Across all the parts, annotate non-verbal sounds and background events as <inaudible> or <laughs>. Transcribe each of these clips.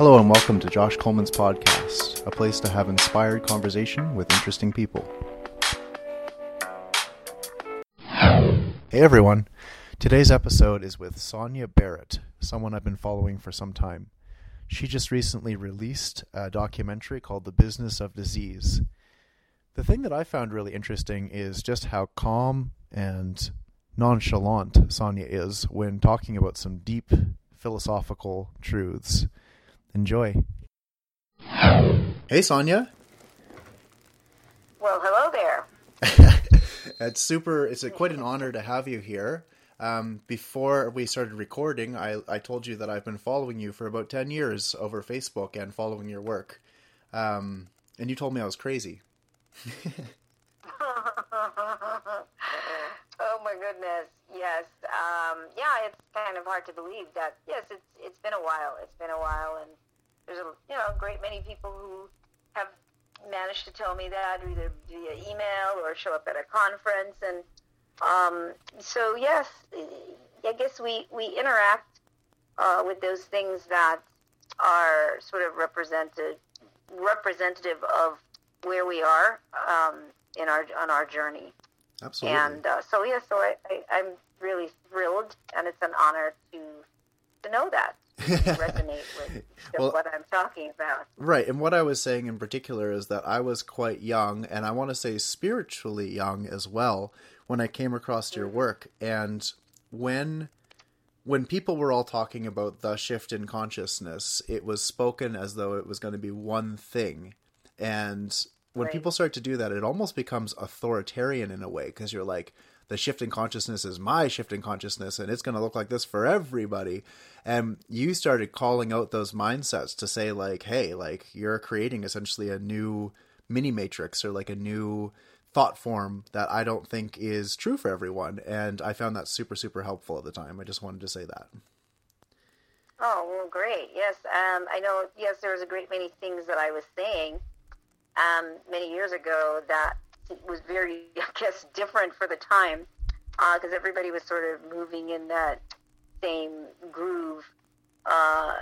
Hello and welcome to Josh Coleman's podcast, a place to have inspired conversation with interesting people. Hey everyone. Today's episode is with Sonia Barrett, someone I've been following for some time. She just recently released a documentary called The Business of Disease. The thing that I found really interesting is just how calm and nonchalant Sonia is when talking about some deep philosophical truths. Enjoy. Hey, Sonia. Well, hello there. <laughs> it's super. It's a, quite an honor to have you here. Um, before we started recording, I, I told you that I've been following you for about 10 years over Facebook and following your work. Um, and you told me I was crazy. <laughs> oh my goodness. Yes. Um, yeah, it's kind of hard to believe that. Yes, it's it's been a while. It's been a while, and there's a you know a great many people who have managed to tell me that either via email or show up at a conference, and um, so yes, I guess we we interact uh, with those things that are sort of represented representative of where we are um, in our on our journey. Absolutely. And uh, so yeah, so I, I, am really thrilled, and it's an honor to to know that <laughs> resonate with well, what I'm talking about. Right, and what I was saying in particular is that I was quite young, and I want to say spiritually young as well when I came across your mm-hmm. work, and when when people were all talking about the shift in consciousness, it was spoken as though it was going to be one thing, and when right. people start to do that, it almost becomes authoritarian in a way because you're like, the shift in consciousness is my shift in consciousness, and it's going to look like this for everybody. And you started calling out those mindsets to say, like, hey, like you're creating essentially a new mini matrix or like a new thought form that I don't think is true for everyone. And I found that super, super helpful at the time. I just wanted to say that. Oh, well, great. Yes. Um, I know, yes, there was a great many things that I was saying um, many years ago that was very, <laughs> I guess, different for the time because uh, everybody was sort of moving in that same groove, uh,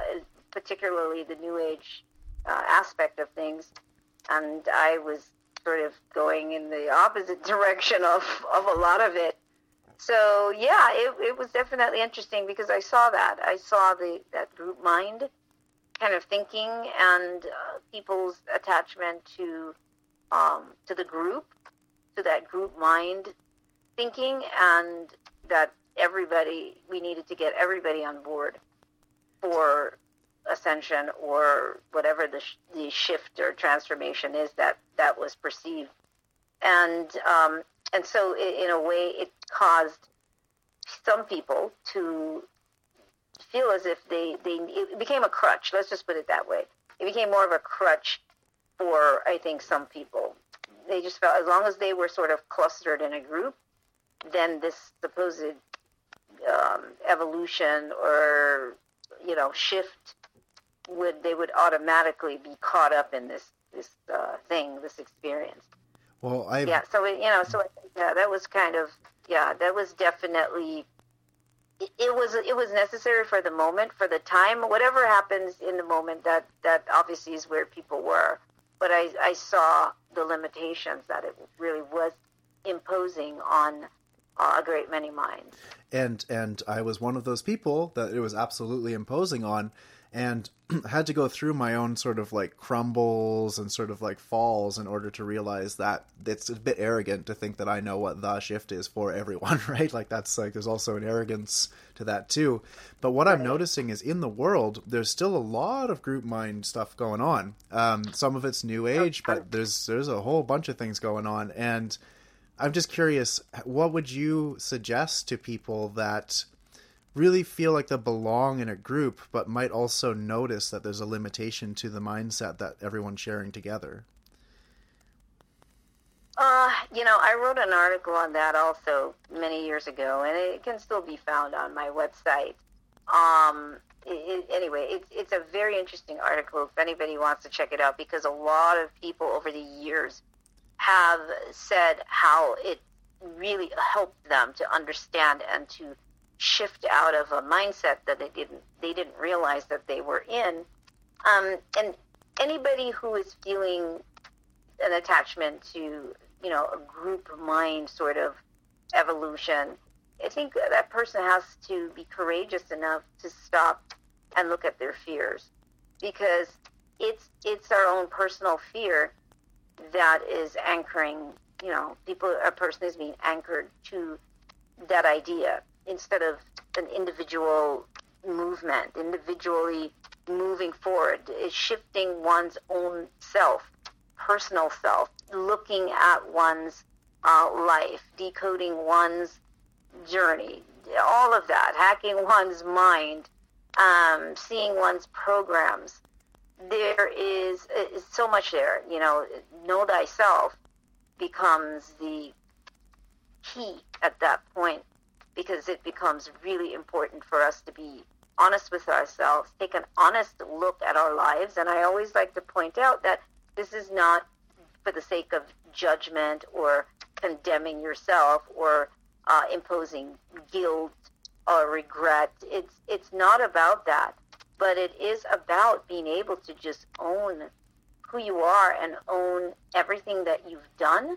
particularly the New Age uh, aspect of things. And I was sort of going in the opposite <laughs> direction of, of a lot of it. So yeah, it, it was definitely interesting because I saw that. I saw the that group mind kind of thinking and uh, people's attachment to um, to the group, to that group mind thinking, and that everybody we needed to get everybody on board for ascension or whatever the sh- the shift or transformation is that that was perceived, and um, and so in a way it caused some people to feel as if they, they it became a crutch. Let's just put it that way. It became more of a crutch for I think some people. They just felt as long as they were sort of clustered in a group, then this supposed um, evolution or you know shift would they would automatically be caught up in this this uh, thing, this experience. Well, I yeah. So it, you know, so yeah, that was kind of yeah, that was definitely it was it was necessary for the moment, for the time. Whatever happens in the moment, that that obviously is where people were. But I I saw the limitations that it really was imposing on uh, a great many minds. And and I was one of those people that it was absolutely imposing on and <clears throat> had to go through my own sort of like crumbles and sort of like falls in order to realize that it's a bit arrogant to think that I know what the shift is for everyone, <laughs> right? Like that's like there's also an arrogance to that too. But what I'm noticing is in the world, there's still a lot of group mind stuff going on. Um, some of it's new age, but there's there's a whole bunch of things going on, and I'm just curious, what would you suggest to people that really feel like they belong in a group, but might also notice that there's a limitation to the mindset that everyone's sharing together? Uh, you know, I wrote an article on that also many years ago, and it can still be found on my website. Um, it, it, anyway, it, it's a very interesting article if anybody wants to check it out because a lot of people over the years have said how it really helped them to understand and to shift out of a mindset that they didn't they didn't realize that they were in. Um, and anybody who is feeling an attachment to, you know, a group mind sort of evolution, I think that person has to be courageous enough to stop and look at their fears. Because it's it's our own personal fear that is anchoring you know people a person is being anchored to that idea instead of an individual movement individually moving forward is shifting one's own self personal self looking at one's uh, life decoding one's journey all of that hacking <laughs> one's mind um, seeing one's programs there is, is so much there. You know, know thyself becomes the key at that point because it becomes really important for us to be honest with ourselves, take an honest look at our lives. And I always like to point out that this is not for the sake of judgment or condemning yourself or uh, imposing guilt or regret. It's it's not about that but it is about being able to just own who you are and own everything that you've done,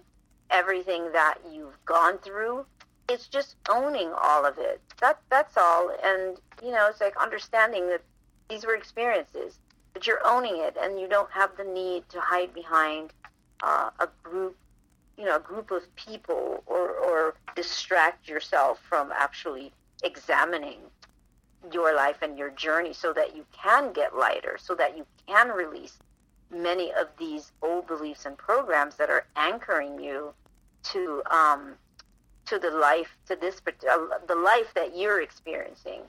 everything that you've gone through. It's just owning all of it. That that's all. And you know, it's like understanding that these were experiences, but you're owning it, and you don't have the need to hide behind uh, a group, you know, a group of people, or or distract yourself from actually examining your life and your journey so that you can get lighter, so that you can release many of these old beliefs and programs that are anchoring you to um, to the life to this uh, the life that you're experiencing.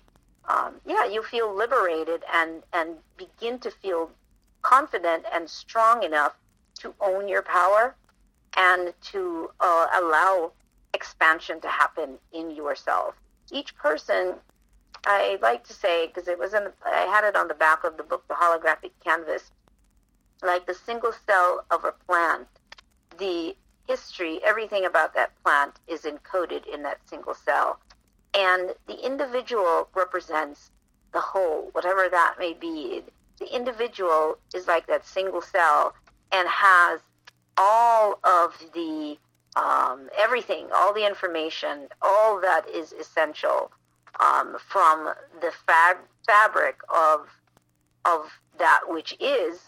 Um, yeah, you feel liberated and and begin to feel confident and strong enough to own your power and to uh, allow expansion to happen in yourself. Each person I like to say because it was in the, I had it on the back of the book, the holographic canvas, like the single cell of a plant, the history, everything about that plant is encoded in that single cell, and the individual represents the whole, whatever that may be. The individual is like that single cell and has all of the um, everything, all the information, all that is essential um, from the fab- fabric of of that which is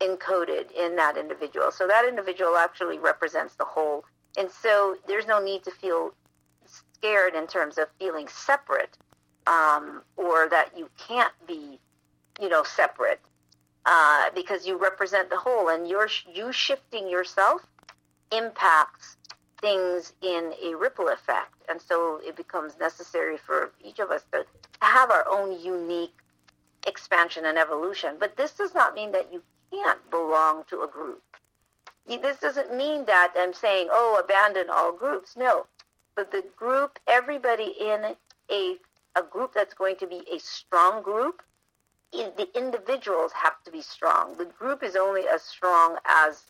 encoded in that individual. So that individual actually represents the whole. And so there's no need to feel scared in terms of feeling separate um, or that you can't be, you know, separate uh, because you represent the whole and you're, you shifting yourself impacts things in a ripple effect. And so it becomes necessary for each of us to have our own unique expansion and evolution. But this does not mean that you can't belong to a group. This doesn't mean that I'm saying, oh, abandon all groups. No. But the group, everybody in a, a group that's going to be a strong group, the individuals have to be strong. The group is only as strong as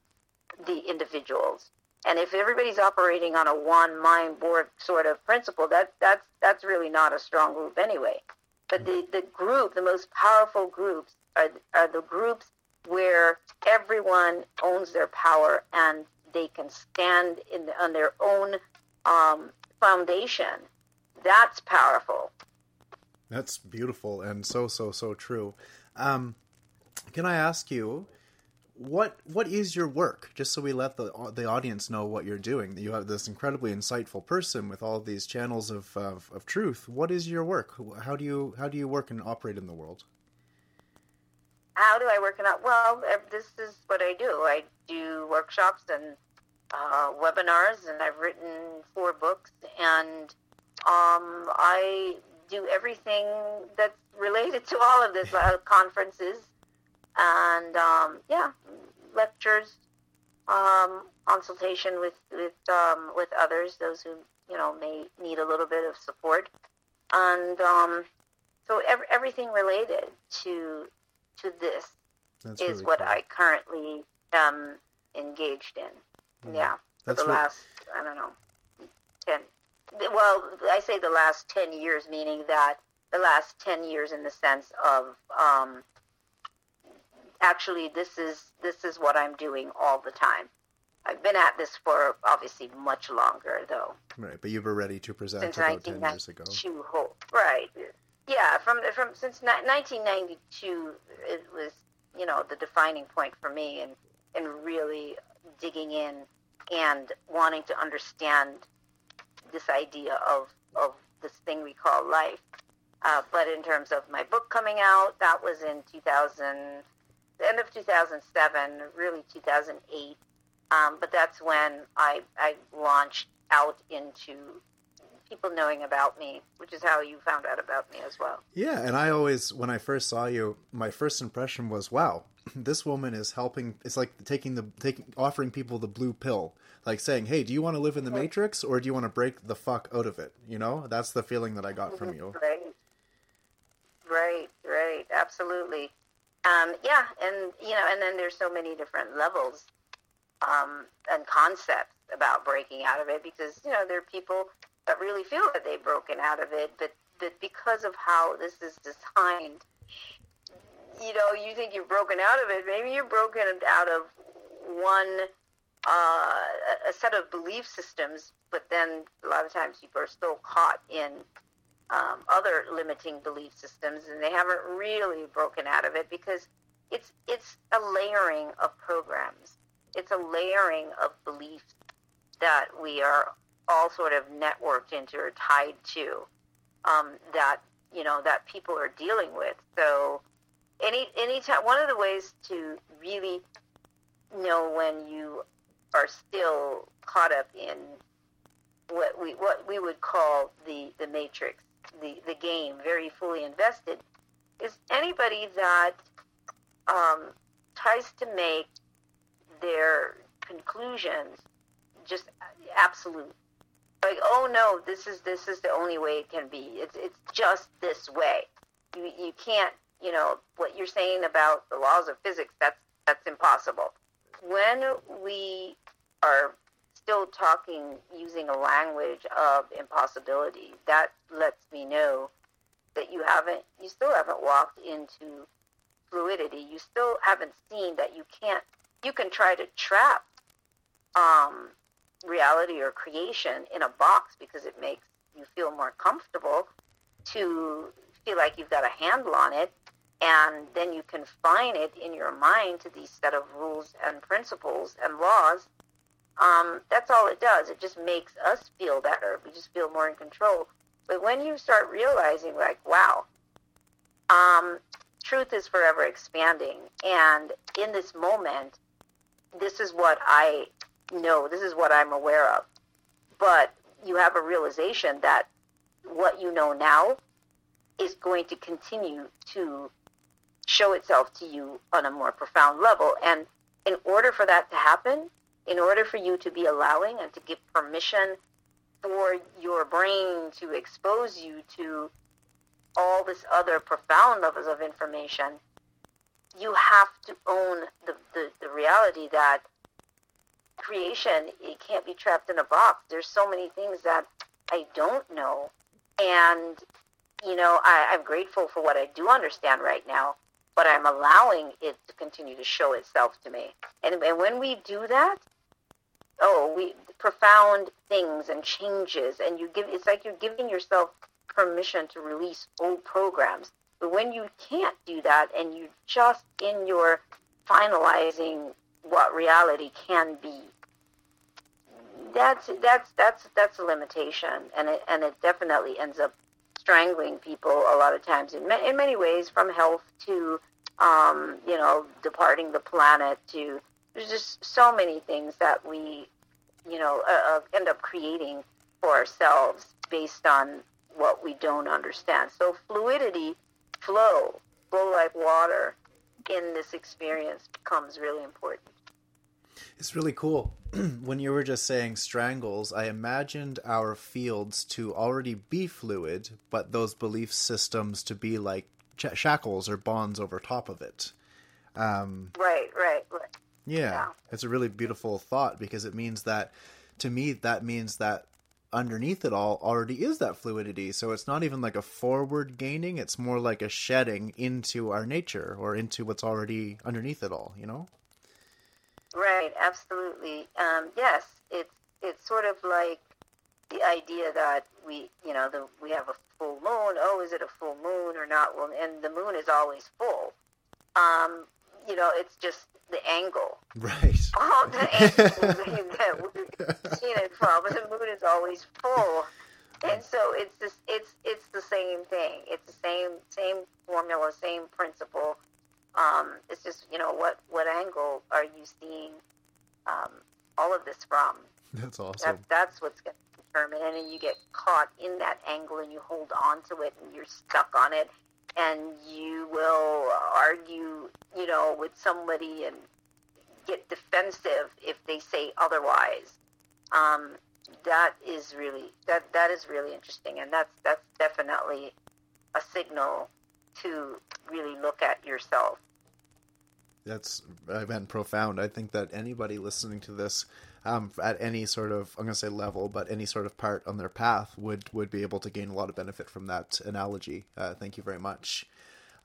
the individuals. And if everybody's operating on a one mind board sort of principle, that that's that's really not a strong group anyway. But the, the group, the most powerful groups are are the groups where everyone owns their power and they can stand in on their own um, foundation. That's powerful. That's beautiful and so so so true. Um, can I ask you? what what is your work? Just so we let the the audience know what you're doing. You have this incredibly insightful person with all these channels of, of, of truth. What is your work? How do you how do you work and operate in the world? How do I work in that? Well, this is what I do. I do workshops and uh, webinars, and I've written four books, and um, I do everything that's related to all of this. Uh, conferences, and um, yeah, lectures, um, consultation with with um, with others, those who you know may need a little bit of support, and um, so ev- everything related to to this That's is really what cool. I currently am engaged in. Mm. Yeah, for That's the last I don't know ten. Well, I say the last ten years, meaning that the last ten years in the sense of um, actually this is this is what I'm doing all the time. I've been at this for obviously much longer though. Right, but you were ready to present Since about ten years ago. right? Yeah, from from since ni- 1992, it was you know the defining point for me, and and really digging in and wanting to understand this idea of of this thing we call life. Uh, but in terms of my book coming out, that was in 2000, the end of 2007, really 2008. Um, but that's when I, I launched out into people knowing about me, which is how you found out about me as well. Yeah, and I always, when I first saw you, my first impression was, "Wow, <clears throat> this woman is helping." It's like taking the taking, offering people the blue pill, like saying, "Hey, do you want to live in the matrix, or do you want to break the fuck out of it?" You know, that's the feeling that I got from you. Right, right, right, absolutely. Um, yeah, and you know, and then there's so many different levels um, and concepts about breaking out of it because you know there are people that really feel that they've broken out of it, but but because of how this is designed, you know, you think you've broken out of it. Maybe you're broken out of one uh, a set of belief systems, but then a lot of times people are still caught in um, other limiting belief systems, and they haven't really broken out of it because it's it's a layering of programs. It's a layering of beliefs that we are all sort of networked into or tied to um, that you know that people are dealing with. So any anytime one of the ways to really know when you are still caught up in what we what we would call the the matrix, the the game, very fully invested, is anybody that um, tries to make their conclusions just absolute. Like, oh no, this is this is the only way it can be. It's it's just this way. You you can't you know what you're saying about the laws of physics. That's that's impossible. When we are still talking using a language of impossibility, that lets me know that you haven't you still haven't walked into fluidity. You still haven't seen that you can't you can try to trap um, reality or creation in a box because it makes you feel more comfortable to feel like you've got a handle on it. And then you confine it in your mind to these set of rules and principles and laws. Um, that's all it does. It just makes us feel better. We just feel more in control. But when you start realizing like wow um, truth is forever expanding. And in this moment this is what i know this is what i'm aware of but you have a realization that what you know now is going to continue to show itself to you on a more profound level. And in order for that to happen, in order for you to be allowing and to give permission for your brain to expose you to all this other profound levels of information, you have to own the, the, the reality that creation it can't be trapped in a box. There's so many things that I don't know. And, you know, I, I'm grateful for what I do understand right now, but I'm allowing it to continue to show itself to me. And, and when we do that, oh, we profound things and changes, and you give it's like you're giving yourself permission to release old programs. But when you can't do that, and you just in your finalizing what reality can be, that's that's that's that's a limitation, and it and it definitely ends up strangling people a lot of times in ma- in many ways, from health to um, you know departing the planet to there's just so many things that we you know uh, uh, end up creating for ourselves based on what we don't understand. So fluidity, flow, flow like water in this experience becomes really important. It's really cool. <clears throat> when you were just saying strangles, I imagined our fields to already be fluid, but those belief systems to be like ch- shackles or bonds over top of it. Um, Right, right, right. yeah, Yeah. it's a really beautiful thought because it means that, to me, that means that underneath it all already is that fluidity. So it's not even like a forward gaining, it's more like a shedding into our nature or into what's already underneath it all, you know? Right, absolutely. Um, yes, it's it's sort of like the idea that we, you know, the, we have a full moon. Oh, is it a full moon or not? Well, and the moon is always full. Um, you know, it's just the angle. Right. <laughs> All the <laughs> angles that we've seen it from, but the moon is always full. And so it's this, it's it's the same thing. It's the same same formula, same principle. Um, it's just you know what what angle are you seeing um, all of this from? That's awesome. That, that's what's going to determine, and then you get caught in that angle and you hold on to it and you're stuck on it, and you will argue, you know, with somebody and get defensive if they say otherwise. Um, that is really that that is really interesting, and that's that's definitely a signal to really look at yourself. That's meant profound. I think that anybody listening to this um, at any sort of I'm going to say level, but any sort of part on their path would would be able to gain a lot of benefit from that analogy. Uh, thank you very much.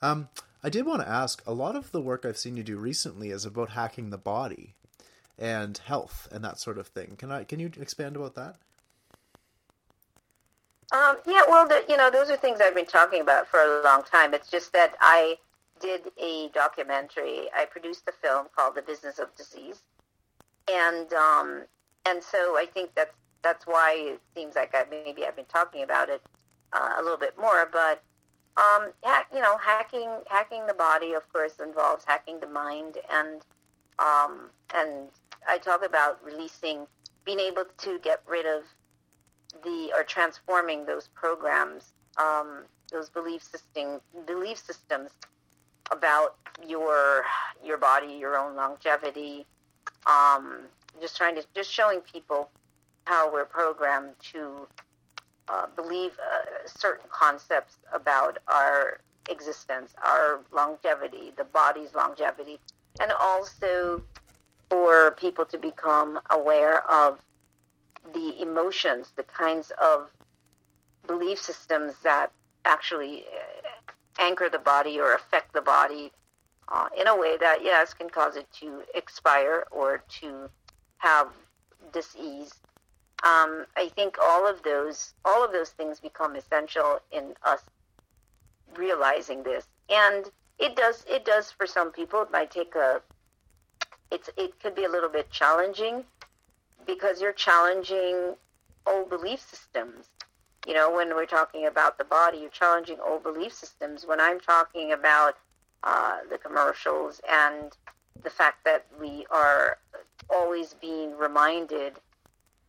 Um, I did want to ask. A lot of the work I've seen you do recently is about hacking the body and health and that sort of thing. Can I can you expand about that? Um, yeah, well, the, you know, those are things I've been talking about for a long time. It's just that I did a documentary. I produced a film called The Business of Disease, and um, and so I think that's that's why it seems like I maybe I've been talking about it uh, a little bit more. But um, you know, hacking hacking the body, of course, involves hacking the mind, and um, and I talk about releasing, being able to get rid of the or transforming those programs, um, those belief system belief systems about your your body, your own longevity. Um, just trying to just showing people how we're programmed to uh, believe uh, certain concepts about our existence, our longevity, the body's longevity, and also for people to become aware of the emotions, the kinds of belief systems that actually uh, anchor the body or affect the body uh, in a way that, yes, can cause it to expire or to have disease. Um, I think all of those, all of those things become essential in us realizing this, and it does. It does for some people. It might take a. It's. It could be a little bit challenging because you're challenging old belief systems. You know, when we're talking about the body, you're challenging old belief systems. When I'm talking about uh, the commercials and the fact that we are always being reminded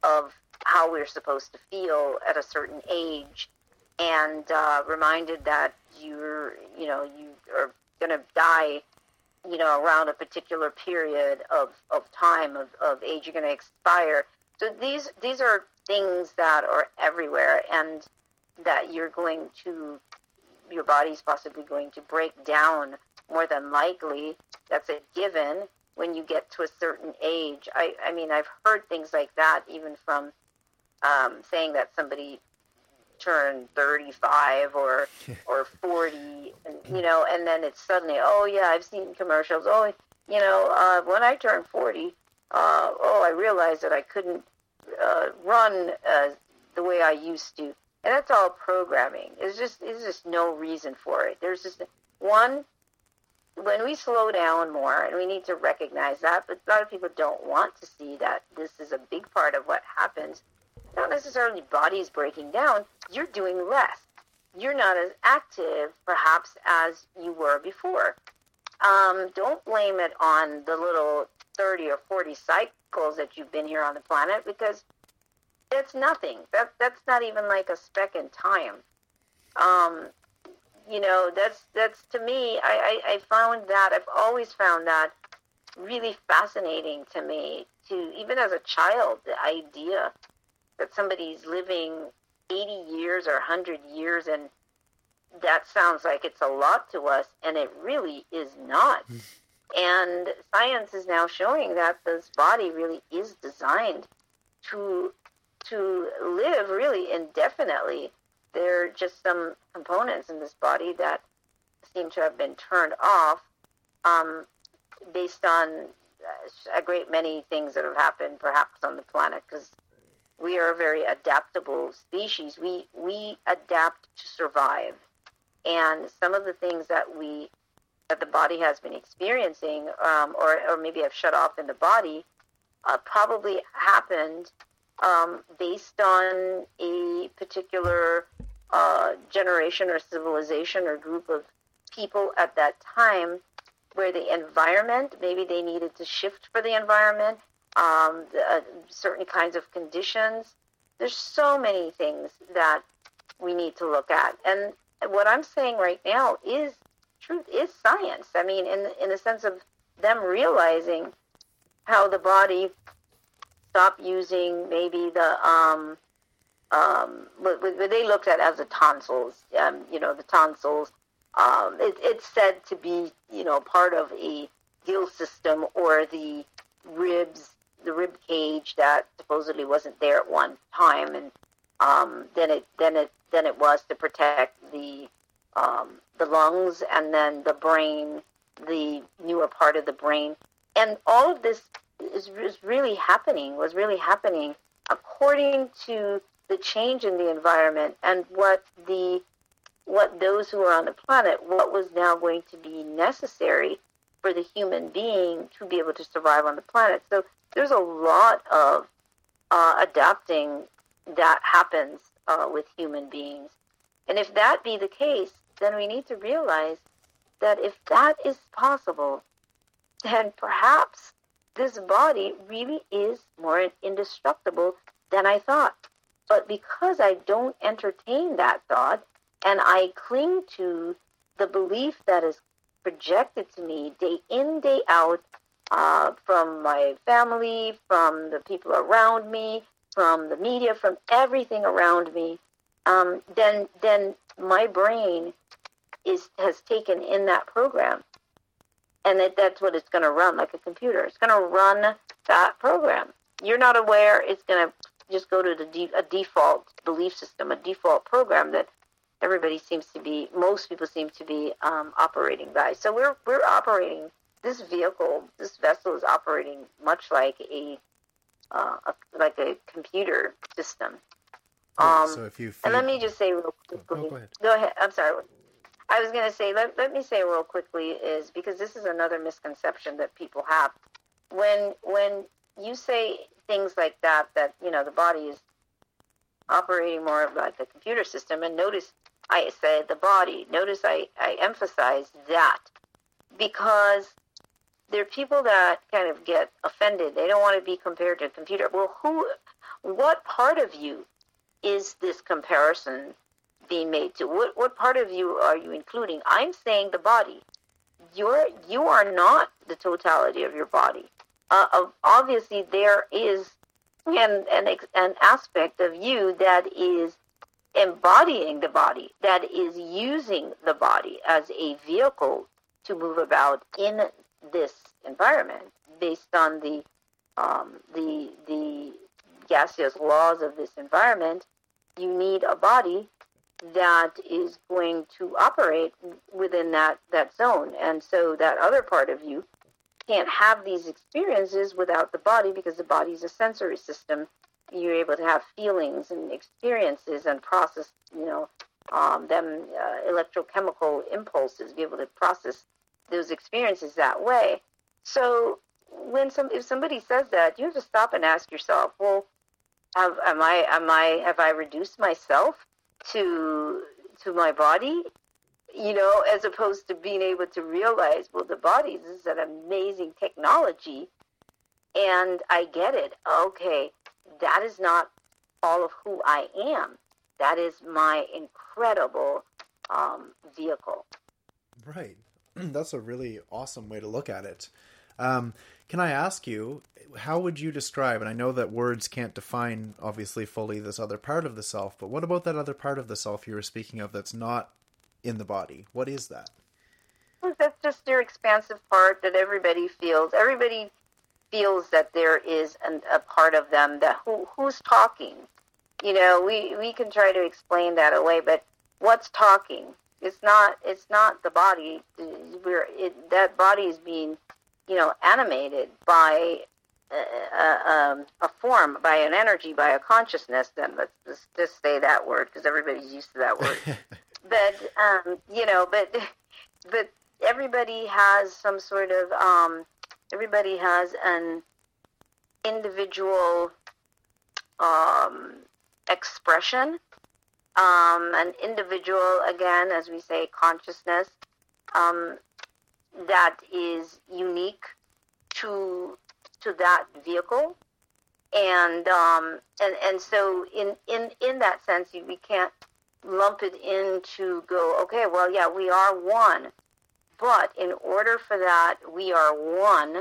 of how we're supposed to feel at a certain age and uh, reminded that you're, you know, you are going to die you know, around a particular period of, of time of, of age, you're going to expire. So these these are things that are everywhere, and that you're going to, your body's possibly going to break down more than likely. That's a given when you get to a certain age. I, I mean, I've heard things like that even from um, saying that somebody turned 35 or <laughs> or 40 and, you know and then it's suddenly oh yeah i've seen commercials oh you know uh, when i turned 40 uh, oh i realized that i couldn't uh, run uh, the way i used to and that's all programming there's just there's just no reason for it there's just one when we slow down more and we need to recognize that but a lot of people don't want to see that this is a big part of what happens not necessarily bodies breaking down, you're doing less. You're not as active, perhaps, as you were before. Um, don't blame it on the little 30 or 40 cycles that you've been here on the planet because it's nothing. That, that's not even like a speck in time. Um, you know, that's, that's to me, I, I, I found that, I've always found that really fascinating to me to, even as a child, the idea that somebody's living 80 years or 100 years and that sounds like it's a lot to us and it really is not hmm. and science is now showing that this body really is designed to to live really indefinitely. There are just some components in this body that seem to have been turned off um, based on uh, a great many things that have happened perhaps on the planet because we are a very adaptable species. We we adapt to survive, and some of the things that we that the body has been experiencing, um, or or maybe have shut off in the body, uh, probably happened um, based on a particular uh, generation or civilization or group of people at that time where the environment, maybe they needed to shift for the environment, um, the, uh, certain kinds of conditions. There's so many things that we need to look at. And what I'm saying right now is truth, is science. I mean, in, in the sense of them realizing how the body stopped using maybe the um, um, they looked at as the tonsils, um, you know, the tonsils. Um, it, it's said to be, you know, part of a gill system or the ribs, the rib cage that supposedly wasn't there at one time, and um, then it then it then it was to protect the um, the lungs and then the brain, the newer part of the brain, and all of this is, is really happening. Was really happening according to the change in the environment and what the what those who are on the planet what was now going to be necessary for the human being to be able to survive on the planet so there's a lot of uh, adapting that happens uh, with human beings and if that be the case then we need to realize that if that is possible then perhaps this body really is more indestructible than I thought. But because I don't entertain that thought and I cling to the belief that is projected to me day in, day out uh, from my family, from the people around me, from the media, from everything around me, um, then then my brain is has taken in that program, and that that's what it's going to run like a computer. It's going to run that program. You're not aware. It's going to just go to the de- a default belief system, a default program that everybody seems to be, most people seem to be um, operating by. So we're we're operating this vehicle, this vessel is operating much like a, uh, a like a computer system. Um, so if you feed... and let me just say real quickly. Oh, go ahead. Go ahead. I'm sorry. I was going to say let, let me say real quickly is because this is another misconception that people have when when you say things like that, that, you know, the body is operating more like a computer system. And notice I said the body. Notice I, I emphasize that because there are people that kind of get offended. They don't want to be compared to a computer. Well, who, what part of you is this comparison being made to? What, what part of you are you including? I'm saying the body. You're, you are not the totality of your body uh, obviously there is an, an, an aspect of you that is embodying the body, that is using the body as a vehicle to move about in this environment based on the um, the the gaseous laws of this environment. You need a body that is going to operate within that that zone, and so that other part of you can't have these experiences without the body because the body is a sensory system. You're able to have feelings and experiences and process, you know, um, them uh, electrochemical impulses, be able to process those experiences that way. So when some if somebody says that, you have to stop and ask yourself, well, have, am I am I have I reduced myself to to my body you know, as opposed to being able to realize, well, the body is an amazing technology, and I get it. Okay, that is not all of who I am. That is my incredible um, vehicle. Right. <clears throat> That's a really awesome way to look at it. Um, can I ask you, how would you describe, and I know that words can't define, obviously, fully this other part of the self, but what about that other part of the self you were speaking of that's not in the body. What is that? That's just your expansive part that everybody feels. Everybody feels that there is an, a part of them that who, who's talking. you know, we we can try to explain that away, but what's talking? It's not. It's not the body. We're it, that body is being, you know, animated by a, a, um, a form, by an energy, by a consciousness. Then let's just, just say that word because everybody's used to that word. <laughs> but um, you know, but <laughs> but everybody has some sort of um, everybody has an individual um, expression, um, an individual again, as we say, consciousness um, that is unique to to that vehicle, and um, and and so in in in that sense, we can't lump it into go. Okay, well, yeah, we are one, but in order for that, we are one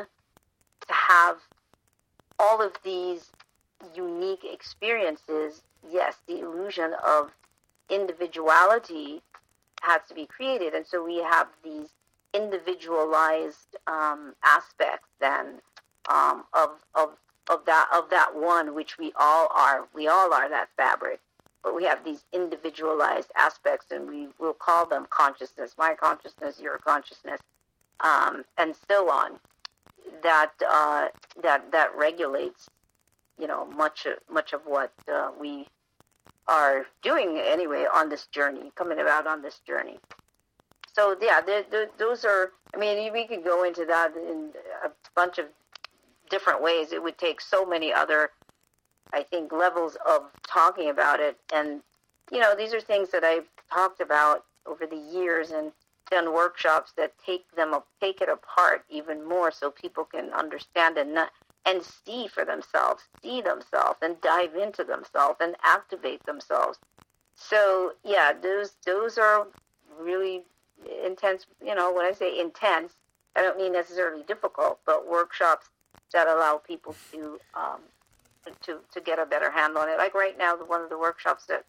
to have all of these unique experiences. Yes, the illusion of individuality has to be created, and so we have these individualized um, aspects then um, of of of that of that one which we all are. We all are that fabric, but we have these individualized aspects, and we will call them consciousness. My consciousness, your consciousness, um, and so on. That uh, that that regulates, you know, much much of what uh, we are doing anyway on this journey, coming about on this journey. So yeah, those are. I mean, we could go into that in a bunch of different ways. It would take so many other, I think, levels of talking about it. And you know, these are things that I've talked about over the years and done workshops that take them take it apart even more, so people can understand and not and see for themselves, see themselves, and dive into themselves and activate themselves. So yeah, those those are really intense. You know, when I say intense, I don't mean necessarily difficult, but workshops that allow people to um, to to get a better handle on it. Like right now, the one of the workshops that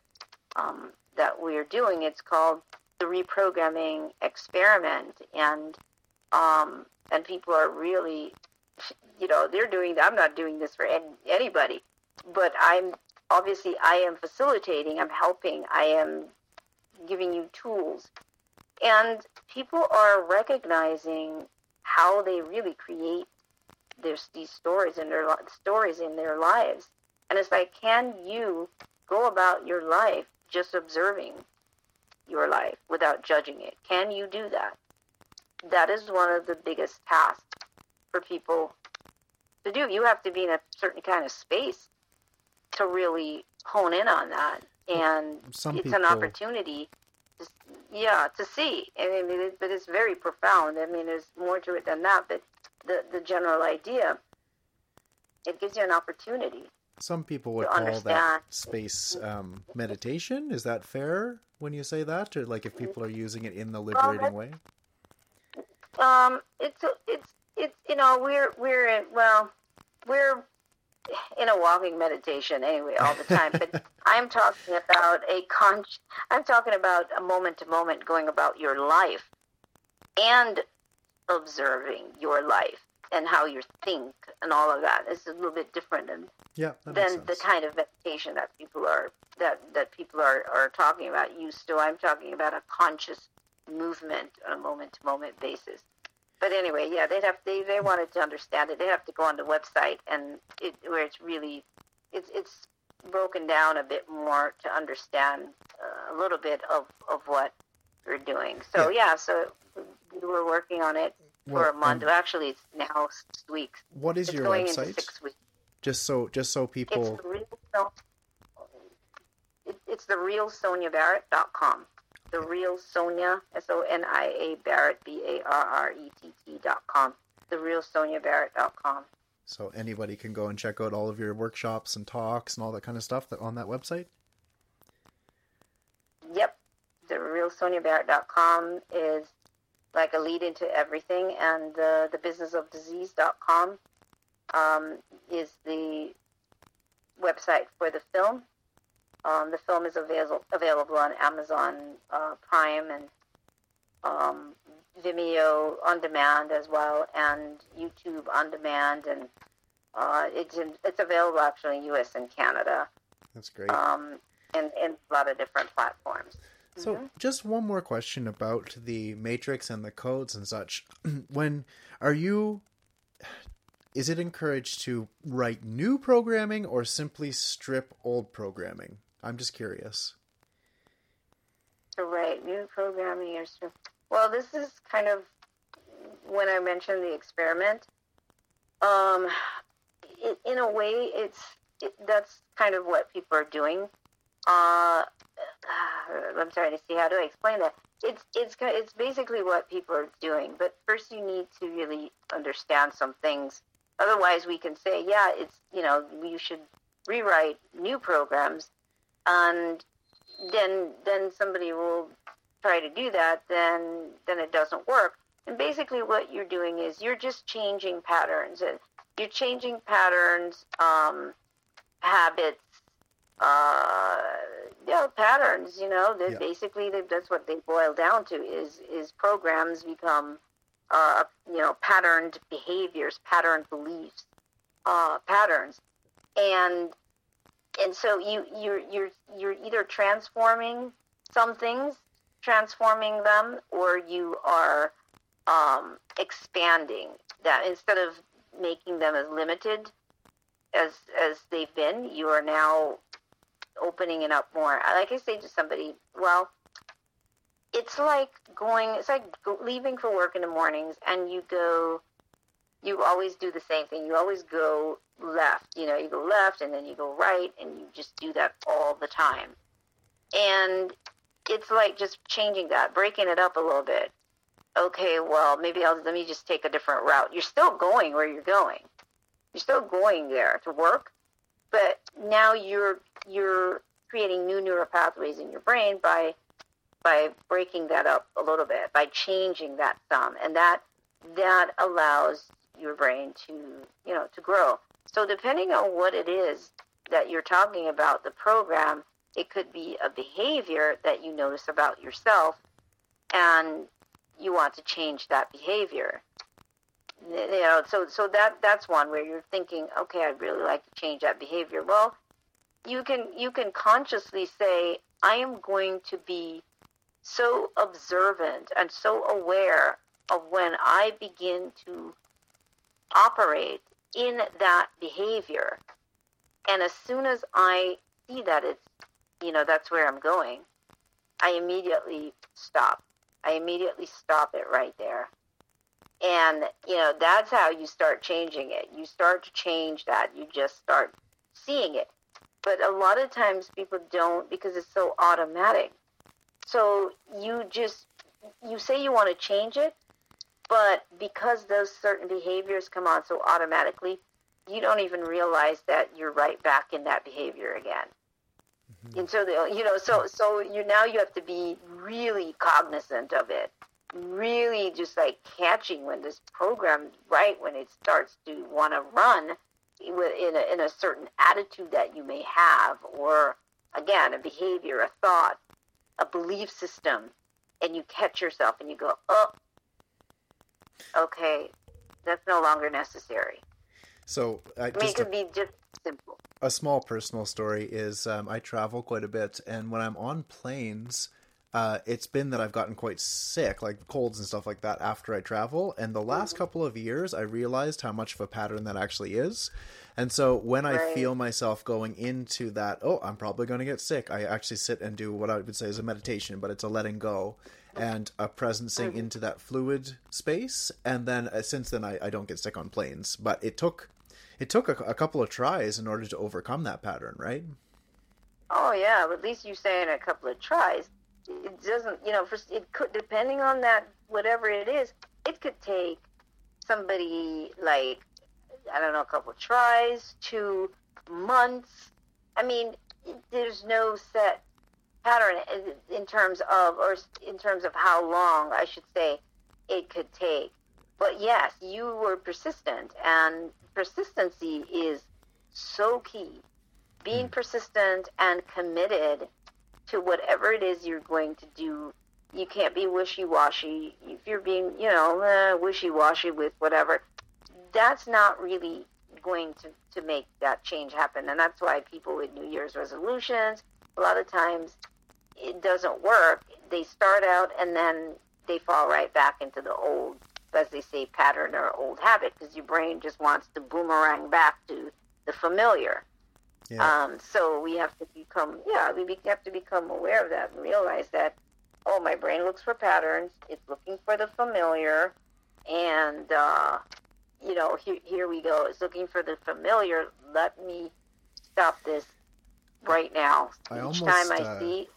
um, that we're doing, it's called the reprogramming experiment, and um, and people are really you know, they're doing. I'm not doing this for any, anybody, but I'm obviously I am facilitating. I'm helping. I am giving you tools, and people are recognizing how they really create this, these stories in their stories in their lives. And it's like, can you go about your life just observing your life without judging it? Can you do that? That is one of the biggest tasks for people to do. You have to be in a certain kind of space to really hone in on that, and Some it's people... an opportunity. To, yeah, to see. I mean, it, but it's very profound. I mean, there's more to it than that. But the the general idea, it gives you an opportunity. Some people would call understand. that space um, meditation. Is that fair when you say that, or like if people are using it in the liberating well, way? Um, it's it's it's you know we're we're in, well we're in a walking meditation anyway all the time but <laughs> i'm talking about a con i'm talking about a moment to moment going about your life and observing your life and how you think and all of that is a little bit different than yeah, than the kind of meditation that people are that that people are, are talking about used to. I'm talking about a conscious movement on a moment to moment basis but anyway, yeah, they'd have they they wanted to understand it. They have to go on the website and it where it's really it's it's broken down a bit more to understand uh, a little bit of of what we're doing. So yeah, yeah so we were working on it for well, a month. Um, Actually, it's now six weeks. What is it's your going website? Into six weeks. Just so just so people. It's the real, it's the real SoniaBarrett.com the real Sonia S O N I A Barrett B A R R E T T dot com. The real Sonia Barrett dot com. So anybody can go and check out all of your workshops and talks and all that kind of stuff that on that website. Yep, the real Sonia Barrett dot com is like a lead into everything, and the the business of disease dot com um, is the website for the film um, the film is avail- available on Amazon uh, Prime and um, Vimeo on demand as well, and YouTube on demand, and uh, it's in, it's available actually in U.S. and Canada. That's great. Um, and, and a lot of different platforms. So, mm-hmm. just one more question about the matrix and the codes and such. <clears throat> when are you is it encouraged to write new programming or simply strip old programming? I'm just curious. To write new programming or strip. Well, this is kind of when I mentioned the experiment. Um, it, in a way, it's it, that's kind of what people are doing. Uh, I'm trying to see how to explain that. It's it's it's basically what people are doing, but first you need to really understand some things. Otherwise, we can say, yeah, it's you know, you should rewrite new programs, and then then somebody will try to do that. Then then it doesn't work. And basically, what you're doing is you're just changing patterns. You're changing patterns, um, habits, uh, yeah, patterns. You know, yeah. basically that's what they boil down to is is programs become, uh, you know, patterned behaviors, patterned beliefs, uh, patterns, and and so you you're you're you're either transforming some things, transforming them, or you are um, expanding that instead of making them as limited as as they've been, you are now opening it up more. Like I say to somebody, well, it's like going, it's like leaving for work in the mornings and you go, you always do the same thing. You always go left. You know, you go left and then you go right and you just do that all the time. And it's like just changing that, breaking it up a little bit. Okay, well, maybe I'll let me just take a different route. You're still going where you're going. You're still going there to work, but now you're you're creating new neural pathways in your brain by by breaking that up a little bit, by changing that sum, and that that allows your brain to you know to grow. So depending on what it is that you're talking about, the program, it could be a behavior that you notice about yourself, and you want to change that behavior. You know, so so that that's one where you're thinking, okay, I'd really like to change that behavior. Well, you can you can consciously say i am going to be so observant and so aware of when i begin to operate in that behavior. And as soon as i see that it's you know that's where i'm going i immediately stop. I immediately stop it right there. And you know that's how you start changing it. You start to change that. You just start seeing it but a lot of times people don't because it's so automatic. So you just you say you want to change it, but because those certain behaviors come on so automatically, you don't even realize that you're right back in that behavior again. Mm-hmm. And so the, you know, so so you now you have to be really cognizant of it, really just like catching when this program right when it starts to want to run in a, in a certain attitude that you may have, or again, a behavior, a thought, a belief system, and you catch yourself and you go, oh, okay, that's no longer necessary. So, uh, I mean, it could a, be just simple. A small personal story is um, I travel quite a bit, and when I'm on planes, uh, it's been that I've gotten quite sick, like colds and stuff like that, after I travel. And the last couple of years, I realized how much of a pattern that actually is. And so when right. I feel myself going into that, oh, I'm probably going to get sick, I actually sit and do what I would say is a meditation, but it's a letting go and a presencing mm-hmm. into that fluid space. And then uh, since then, I, I don't get sick on planes. But it took it took a, a couple of tries in order to overcome that pattern, right? Oh yeah, at least you say in a couple of tries it doesn't, you know, for, it could, depending on that, whatever it is, it could take somebody like, I don't know, a couple tries, two months. I mean, there's no set pattern in terms of, or in terms of how long, I should say, it could take. But yes, you were persistent, and persistency is so key. Being hmm. persistent and committed to whatever it is you're going to do. You can't be wishy washy. If you're being, you know, uh, wishy washy with whatever, that's not really going to, to make that change happen. And that's why people with New Year's resolutions, a lot of times it doesn't work. They start out and then they fall right back into the old, as they say, pattern or old habit because your brain just wants to boomerang back to the familiar. Yeah. Um, so we have to become, yeah, we have to become aware of that and realize that, oh, my brain looks for patterns. It's looking for the familiar, and uh, you know, here, here we go. It's looking for the familiar. Let me stop this right now. I Each almost, time I uh, see,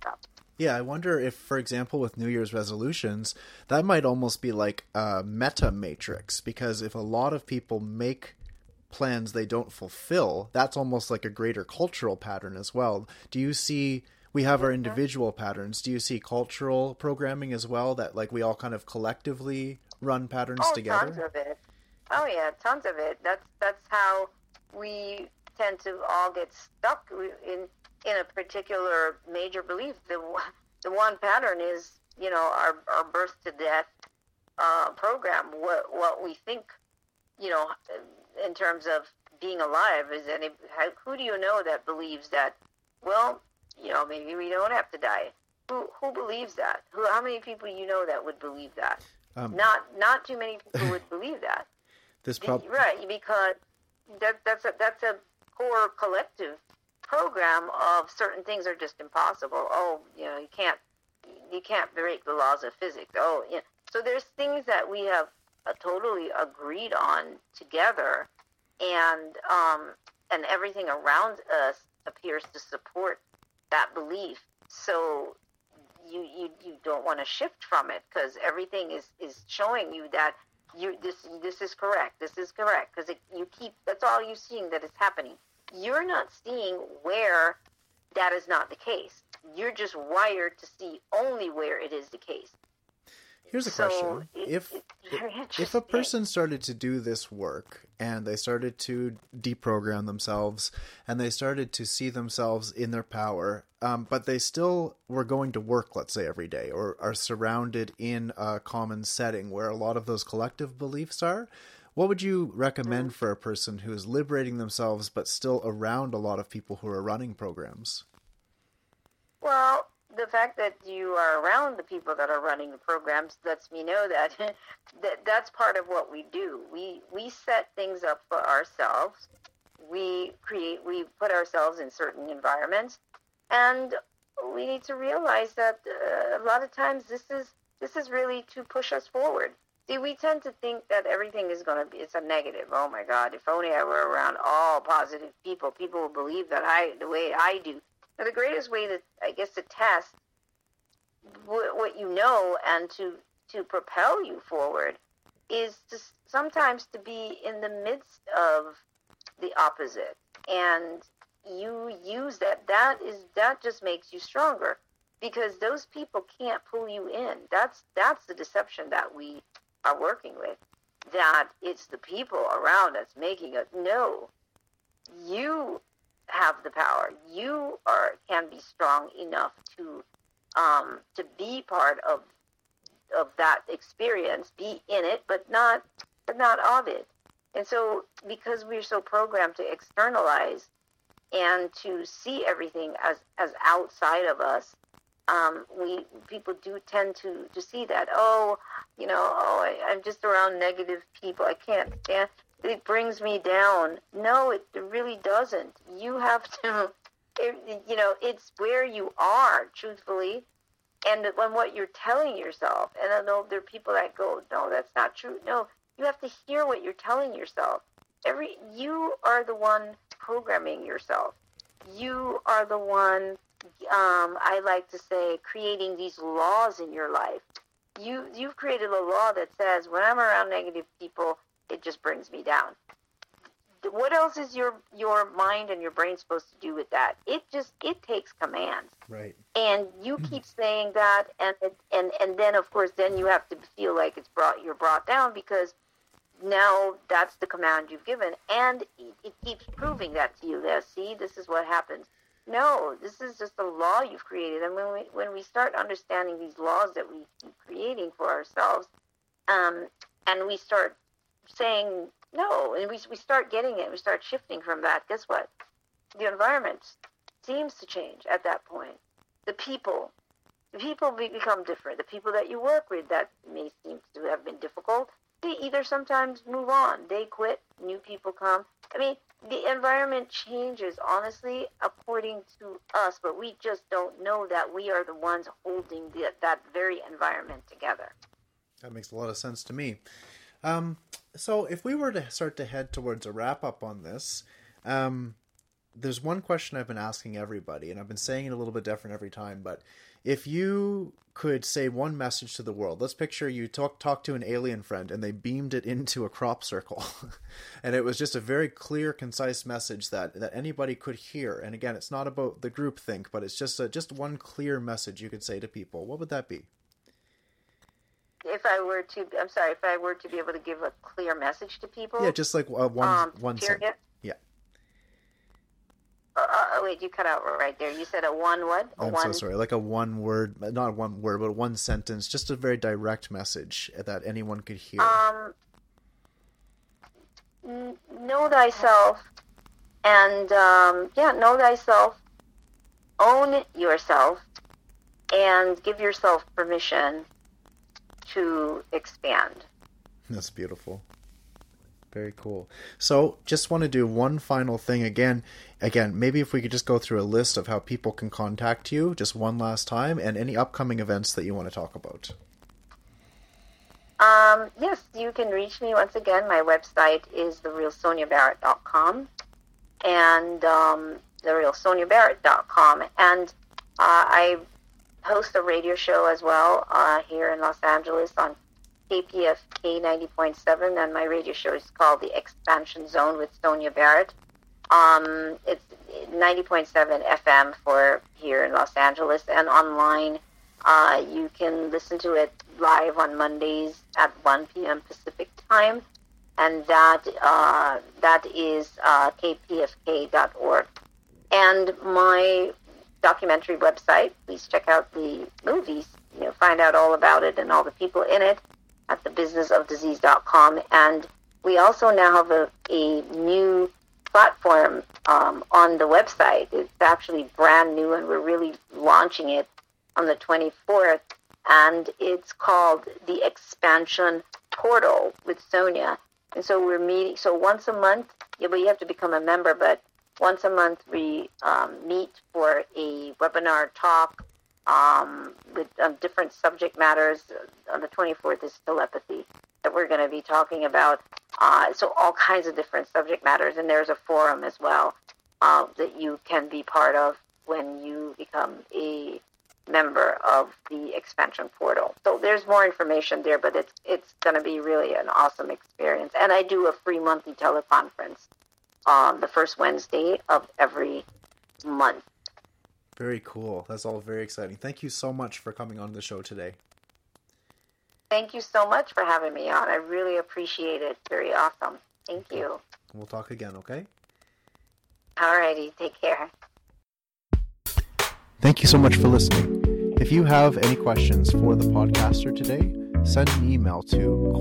stop. Yeah, I wonder if, for example, with New Year's resolutions, that might almost be like a meta matrix because if a lot of people make plans they don't fulfill, that's almost like a greater cultural pattern as well. Do you see we have our individual patterns. Do you see cultural programming as well that like we all kind of collectively run patterns oh, together? Tons of it. Oh yeah, tons of it. That's that's how we tend to all get stuck in in a particular major belief. The the one pattern is you know our our birth to death uh, program. What what we think you know in terms of being alive is any how, who do you know that believes that well you know maybe we don't have to die? Who who believes that? Who how many people you know that would believe that? Um, not not too many people would <laughs> believe that. This prob- right because that that's a that's a core collective program of certain things are just impossible. Oh you know you can't you can't break the laws of physics. Oh yeah. So there's things that we have totally agreed on together, and um, and everything around us appears to support that belief. So you you, you don't want to shift from it because everything is is showing you that you this this is correct. This is correct because you keep that's all you're seeing that is happening. You're not seeing where that is not the case. You're just wired to see only where it is the case. Here's a so question: If if a person started to do this work and they started to deprogram themselves and they started to see themselves in their power, um, but they still were going to work, let's say every day, or are surrounded in a common setting where a lot of those collective beliefs are, what would you recommend mm. for a person who is liberating themselves but still around a lot of people who are running programs? Well, the fact that you are around the people that are running the programs lets me know that, <laughs> that that's part of what we do. We we set things up for ourselves. We create we put ourselves in certain environments, and we need to realize that uh, a lot of times this is this is really to push us forward. See, we tend to think that everything is going to be it's a negative. Oh my God! If only I were around all positive people, people will believe that I the way I do now, the greatest way to, I guess, to test what you know and to to propel you forward is to sometimes to be in the midst of the opposite. And you use that that is that just makes you stronger because those people can't pull you in. That's that's the deception that we are working with that it's the people around us making us no you have the power. You are can be strong enough to um, to be part of of that experience, be in it, but not but not of it. And so, because we're so programmed to externalize and to see everything as as outside of us, um, we people do tend to to see that. Oh, you know, oh, I, I'm just around negative people. I can't stand it brings me down. No, it really doesn't. You have to, <laughs> it, you know, it's where you are, truthfully, and when what you're telling yourself. And I know there are people that go, no, that's not true. No, you have to hear what you're telling yourself. Every you are the one programming yourself. You are the one. Um, I like to say, creating these laws in your life. You you've created a law that says when I'm around negative people, it just brings me down. What else is your your mind and your brain supposed to do with that? It just it takes commands. Right. And you keep saying that, and and and then of course then you have to feel like it's brought you're brought down because now that's the command you've given, and it, it keeps proving that to you. That see, this is what happens. No, this is just a law you've created, and when we when we start understanding these laws that we keep creating for ourselves, um, and we start saying No, and we we start getting it. We start shifting from that. Guess what? The environment seems to change at that point. The people, the people become different. The people that you work with that may seem to have been difficult, they either sometimes move on. They quit. New people come. I mean, the environment changes honestly according to us, but we just don't know that we are the ones holding the, that very environment together. That makes a lot of sense to me. Um, so, if we were to start to head towards a wrap up on this, um, there's one question I've been asking everybody, and I've been saying it a little bit different every time. But if you could say one message to the world, let's picture you talk talk to an alien friend, and they beamed it into a crop circle, <laughs> and it was just a very clear, concise message that that anybody could hear. And again, it's not about the group think, but it's just a, just one clear message you could say to people. What would that be? If I were to, I'm sorry, if I were to be able to give a clear message to people. Yeah, just like uh, one um, one sentence. Uh, uh, wait, you cut out right there. You said a one what? A I'm one... so sorry. Like a one word, not one word, but one sentence. Just a very direct message that anyone could hear. Um, know thyself, and um, yeah, know thyself. Own yourself, and give yourself permission to expand. That's beautiful. Very cool. So, just want to do one final thing again. Again, maybe if we could just go through a list of how people can contact you just one last time and any upcoming events that you want to talk about. Um, yes, you can reach me once again. My website is therealsoniabarrett.com and um, therealsoniabarrett.com. And uh, I host a radio show as well uh, here in Los Angeles on KPFK 90.7, and my radio show is called The Expansion Zone with Sonia Barrett. Um, it's 90.7 FM for here in Los Angeles, and online uh, you can listen to it live on Mondays at 1 p.m. Pacific time, and that uh, that is uh, kpfk.org. And my documentary website, please check out the movies. You know, find out all about it and all the people in it at thebusinessofdisease.com. And we also now have a, a new platform um, on the website. It's actually brand new, and we're really launching it on the 24th. And it's called the Expansion Portal with Sonia. And so we're meeting. So once a month, yeah, but you have to become a member. But once a month, we um, meet for a webinar talk um, with um, different subject matters. On the 24th is telepathy that we're going to be talking about. Uh, so all kinds of different subject matters, and there's a forum as well uh, that you can be part of when you become a member of the expansion portal. So there's more information there, but it's it's going to be really an awesome experience. And I do a free monthly teleconference on the first Wednesday of every month. Very cool. That's all very exciting. Thank you so much for coming on the show today. Thank you so much for having me on. I really appreciate it. Very awesome. Thank you. We'll talk again, okay? Alrighty. Take care. Thank you so much for listening. If you have any questions for the podcaster today, send an email to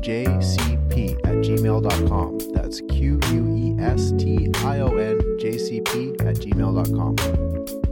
questionjcp at gmail.com. That's Q U E S T I O N J C P at gmail.com.